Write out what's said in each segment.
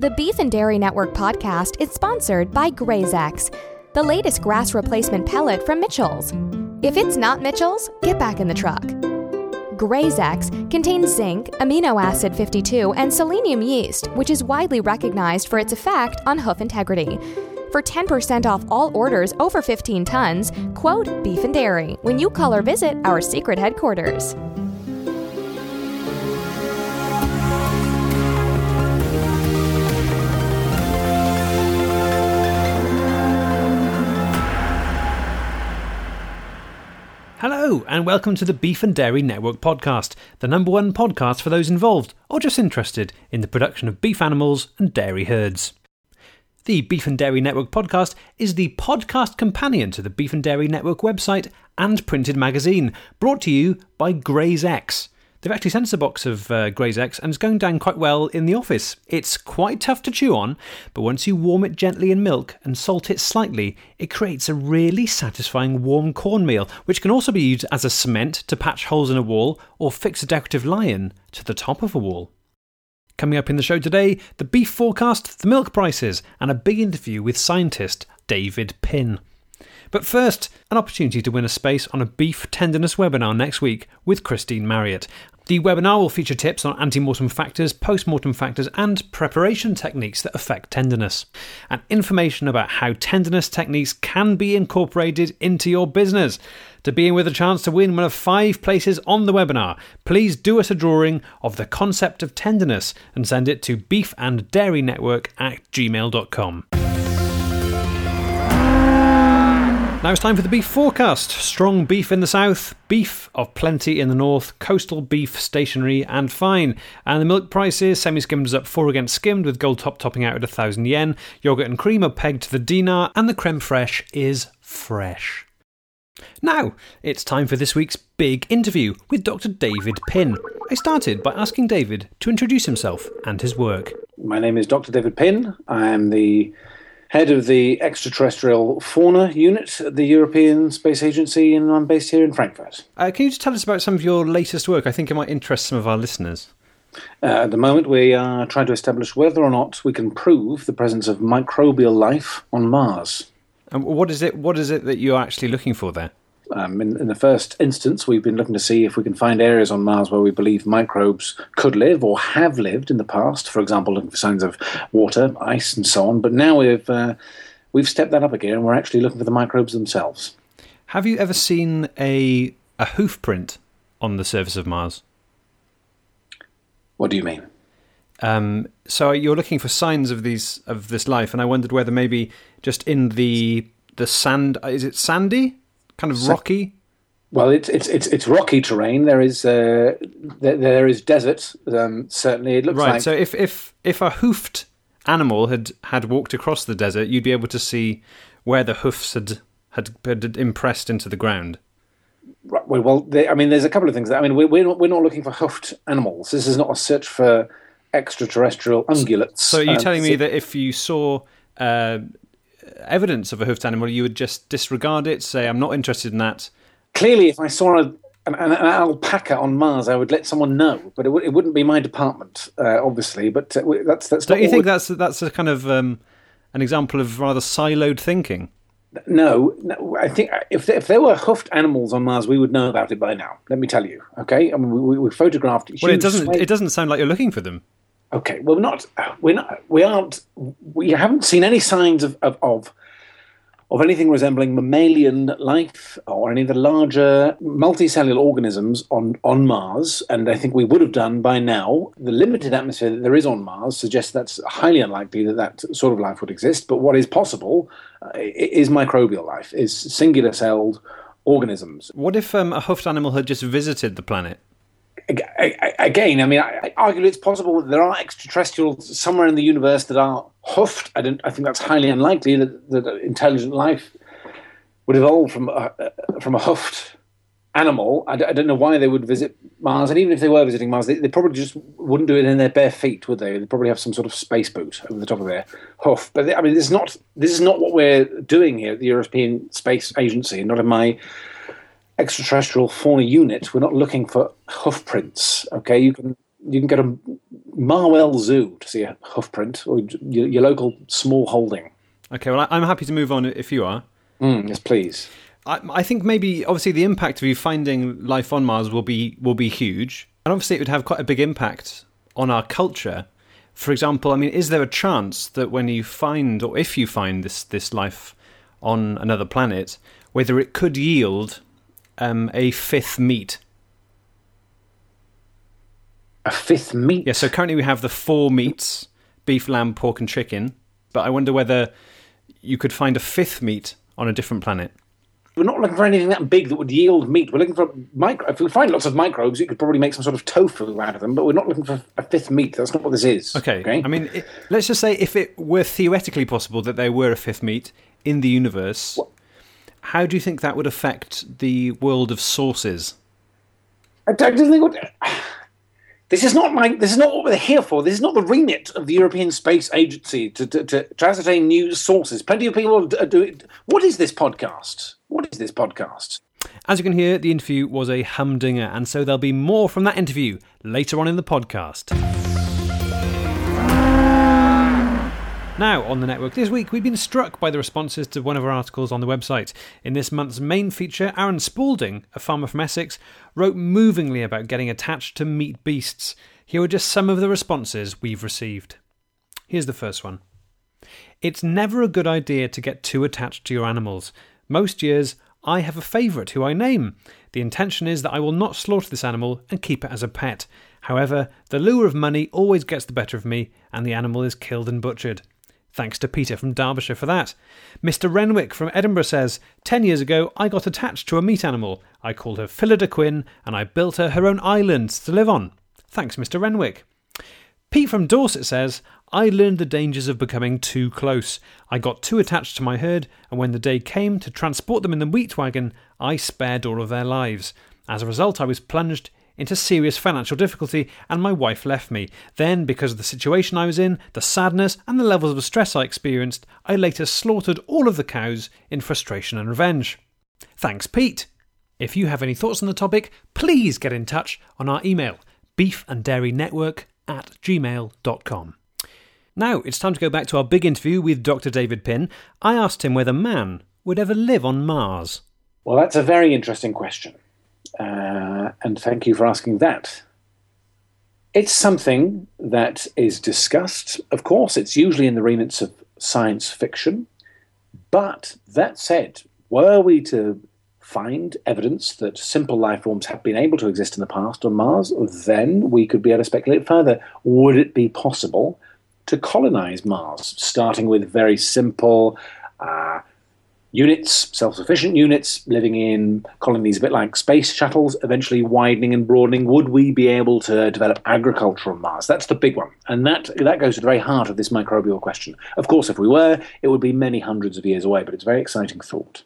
The Beef and Dairy Network podcast is sponsored by GrazeX, the latest grass replacement pellet from Mitchell's. If it's not Mitchell's, get back in the truck. GrazeX contains zinc, amino acid 52, and selenium yeast, which is widely recognized for its effect on hoof integrity. For 10% off all orders over 15 tons, quote Beef and Dairy when you call or visit our secret headquarters. Hello, and welcome to the Beef and Dairy Network podcast, the number one podcast for those involved or just interested in the production of beef animals and dairy herds. The Beef and Dairy Network podcast is the podcast companion to the Beef and Dairy Network website and printed magazine, brought to you by GrazeX. They've actually sent us a box of uh, GrazeX and it's going down quite well in the office. It's quite tough to chew on, but once you warm it gently in milk and salt it slightly, it creates a really satisfying warm cornmeal, which can also be used as a cement to patch holes in a wall or fix a decorative lion to the top of a wall. Coming up in the show today, the beef forecast, the milk prices, and a big interview with scientist David Pin. But first, an opportunity to win a space on a beef tenderness webinar next week with Christine Marriott. The webinar will feature tips on ante-mortem factors, post-mortem factors, and preparation techniques that affect tenderness, and information about how tenderness techniques can be incorporated into your business. To be in with a chance to win one of five places on the webinar, please do us a drawing of the concept of tenderness and send it to beefanddairynetwork at gmail.com. Now it's time for the beef forecast. Strong beef in the south, beef of plenty in the north, coastal beef stationary and fine. And the milk prices semi skimmed is up 4 against skimmed, with gold top topping out at 1,000 yen. Yogurt and cream are pegged to the dinar, and the creme fraiche is fresh. Now, it's time for this week's big interview with Dr. David Pin. I started by asking David to introduce himself and his work. My name is Dr. David Pin. I am the head of the extraterrestrial fauna unit at the European Space Agency, and I'm based here in Frankfurt. Uh, can you just tell us about some of your latest work? I think it might interest some of our listeners. Uh, at the moment, we are trying to establish whether or not we can prove the presence of microbial life on Mars. And what is it? What is it that you're actually looking for there? Um, in, in, the first instance, we've been looking to see if we can find areas on Mars where we believe microbes could live or have lived in the past. For example, looking for signs of water, ice, and so on. But now we've uh, we've stepped that up again, and we're actually looking for the microbes themselves. Have you ever seen a a hoof print on the surface of Mars? What do you mean? Um, so you're looking for signs of these of this life, and I wondered whether maybe just in the the sand is it sandy kind of rocky? Well, it's it's it's it's rocky terrain. There is uh, there, there is desert. Um, certainly, it looks right. Like... So if if if a hoofed animal had had walked across the desert, you'd be able to see where the hoofs had had, had impressed into the ground. Right, well, well they, I mean, there's a couple of things. I mean, we're we're not, we're not looking for hoofed animals. This is not a search for extraterrestrial ungulates. So you're um, telling me that if you saw uh, evidence of a hoofed animal, you would just disregard it, say, I'm not interested in that? Clearly, if I saw a, an, an, alpaca on Mars, I would let someone know, but it, w- it wouldn't be my department, uh, obviously. But uh, that's that's. Don't you think that's that's a kind of um, an example of rather siloed thinking? No, no, I think if if there were hoofed animals on Mars, we would know about it by now. Let me tell you. Okay, I mean, we, we photographed. Well, it doesn't. It doesn't sound like you're looking for them. Okay, well, not we're not we aren't we haven't seen any signs of of, of of anything resembling mammalian life or any of the larger multicellular organisms on, on Mars, and I think we would have done by now. The limited atmosphere that there is on Mars suggests that's highly unlikely that that sort of life would exist. But what is possible uh, is microbial life, is singular celled organisms. What if um, a hoofed animal had just visited the planet? Again, I mean, I, argue it's possible that there are extraterrestrials somewhere in the universe that are hoofed. I don't. I think that's highly unlikely that, that intelligent life would evolve from a, from a hoofed animal. I, I, don't know why they would visit Mars, and even if they were visiting Mars, they, they, probably just wouldn't do it in their bare feet, would they? They'd probably have some sort of space boot over the top of their hoof. But they, I mean, this is not this is not what we're doing here at the European Space Agency, not in my extraterrestrial fauna unit, we're not looking for hoof prints. Okay, you can you can get a Marwell Zoo to see a hoof print, or your, your local small holding. Okay, well, I'm happy to move on if you are. Mm, yes, please. I, I think maybe obviously the impact of you finding life on Mars will be will be huge, and obviously it would have quite a big impact on our culture. For example, I mean, is there a chance that when you find, or if you find this this life on another planet, whether it could yield um, a fifth meat? A fifth meat. Yeah. So currently we have the four meats: beef, lamb, pork, and chicken. But I wonder whether you could find a fifth meat on a different planet. We're not looking for anything that big that would yield meat. We're looking for micro. If we find lots of microbes, you could probably make some sort of tofu out of them. But we're not looking for a fifth meat. That's not what this is. Okay. Okay. I mean, it, let's just say if it were theoretically possible that there were a fifth meat in the universe, how do you think that would affect the world of sources? I don't think what. This is not my. This is not what we're here for. This is not the remit of the European Space Agency to to, to, to ascertain news sources. Plenty of people are doing. What is this podcast? What is this podcast? As you can hear, the interview was a humdinger, and so there'll be more from that interview later on in the podcast. Now, on the network this week, we've been struck by the responses to one of our articles on the website. In this month's main feature, Aaron Spalding, a farmer from Essex, wrote movingly about getting attached to meat beasts. Here are just some of the responses we've received. Here's the first one It's never a good idea to get too attached to your animals. Most years, I have a favourite who I name. The intention is that I will not slaughter this animal and keep it as a pet. However, the lure of money always gets the better of me, and the animal is killed and butchered. Thanks to Peter from Derbyshire for that. Mr. Renwick from Edinburgh says, Ten years ago, I got attached to a meat animal. I called her Phillida Quinn, and I built her her own island to live on. Thanks, Mr. Renwick. Pete from Dorset says, I learned the dangers of becoming too close. I got too attached to my herd, and when the day came to transport them in the wheat wagon, I spared all of their lives. As a result, I was plunged into serious financial difficulty, and my wife left me. Then, because of the situation I was in, the sadness, and the levels of stress I experienced, I later slaughtered all of the cows in frustration and revenge. Thanks, Pete. If you have any thoughts on the topic, please get in touch on our email, beefanddairynetwork at gmail.com. Now, it's time to go back to our big interview with Dr. David Pin. I asked him whether man would ever live on Mars. Well, that's a very interesting question. Uh, and thank you for asking that. It's something that is discussed. Of course, it's usually in the remits of science fiction. But that said, were we to find evidence that simple life forms have been able to exist in the past on Mars, then we could be able to speculate further. Would it be possible to colonize Mars, starting with very simple units, self sufficient units, living in colonies a bit like space shuttles, eventually widening and broadening. Would we be able to develop agriculture on Mars? That's the big one. And that, that goes to the very heart of this microbial question. Of course, if we were, it would be many hundreds of years away, but it's a very exciting thought.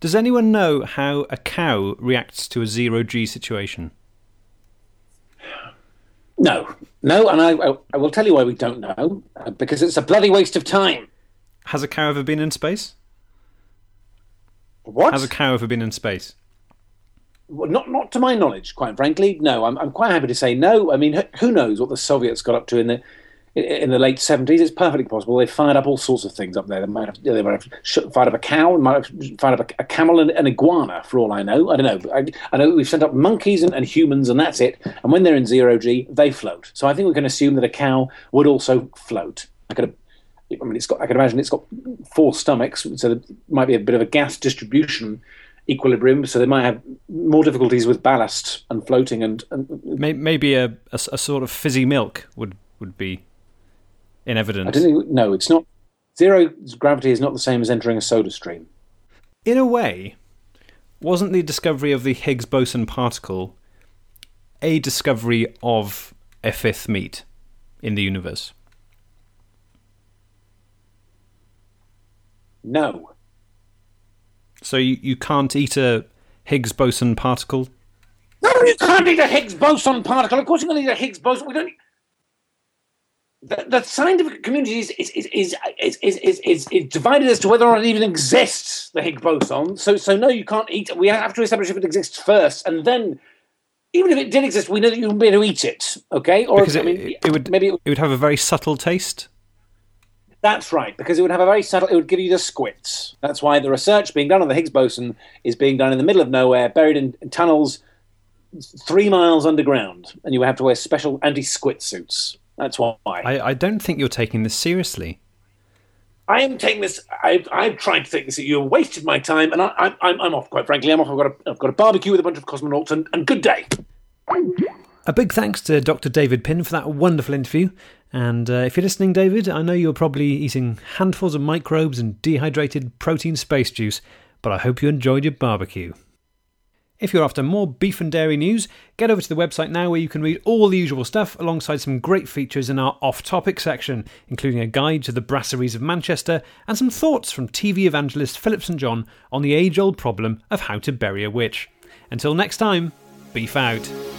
Does anyone know how a cow reacts to a zero G situation? No, no, and I, I, will tell you why we don't know, because it's a bloody waste of time. Has a cow ever been in space? What? Has a cow ever been in space? Well, not, not to my knowledge, quite frankly. No, I'm, I'm quite happy to say no. I mean, who- knows what the Soviets got up to in the in- the late 70s? It's perfectly possible they fired up all sorts of things up there. They might have, they might have fired up a cow, they might have fired up a, a camel and an iguana, for all I know. I don't know. I, I know we've sent up monkeys and, and humans, and that's it. And when they're in zero G, they float. So I think we can assume that a cow would also float. I could. I mean, it's got. I can imagine it's got four stomachs, so there might be a bit of a gas distribution equilibrium. So they might have more difficulties with ballast and floating. And, and May- Maybe a, a a sort of fizzy milk would, would be in I evidence. don't think. No, it's not. Zero gravity is not the same as entering a soda stream. In a way, wasn't the discovery of the Higgs boson particle a discovery of a fifth meat in the universe? No, So you, you can't eat a Higgs boson particle? no, you can't eat a Higgs boson particle. Of course, you can eat a Higgs boson. We don't. The, the scientific community is is, is, is, is, is, is, is, divided as to whether or not it even exists, the Higgs boson. So, so no, you can't eat it. We have to establish if it exists first, and then even if it did exist, we know that you wouldn't be able to eat it. Okay, or because I mean, it, it, would maybe it, it would have a very subtle taste. That's right, because it would have a very subtle. It would give you the squits. That's why the research being done on the Higgs boson is being done in the middle of nowhere, buried in, tunnels three miles underground, and you have to wear special anti-squit suits. That's why. I, I don't think you're taking this seriously. I am taking this. I've, I've tried to take this. You have wasted my time, and I, am I'm, I'm off. Quite frankly, I'm off. I've got a, I've got a barbecue with a bunch of cosmonauts, and, and good day. A big thanks to Dr. David Pin for that wonderful interview. And uh, if you're listening, David, I know you're probably eating handfuls of microbes and dehydrated protein space juice, but I hope you enjoyed your barbecue. If you're after more beef and dairy news, get over to the website now where you can read all the usual stuff alongside some great features in our off topic section, including a guide to the brasseries of Manchester and some thoughts from TV evangelist Philip St. John on the age old problem of how to bury a witch. Until next time, beef out.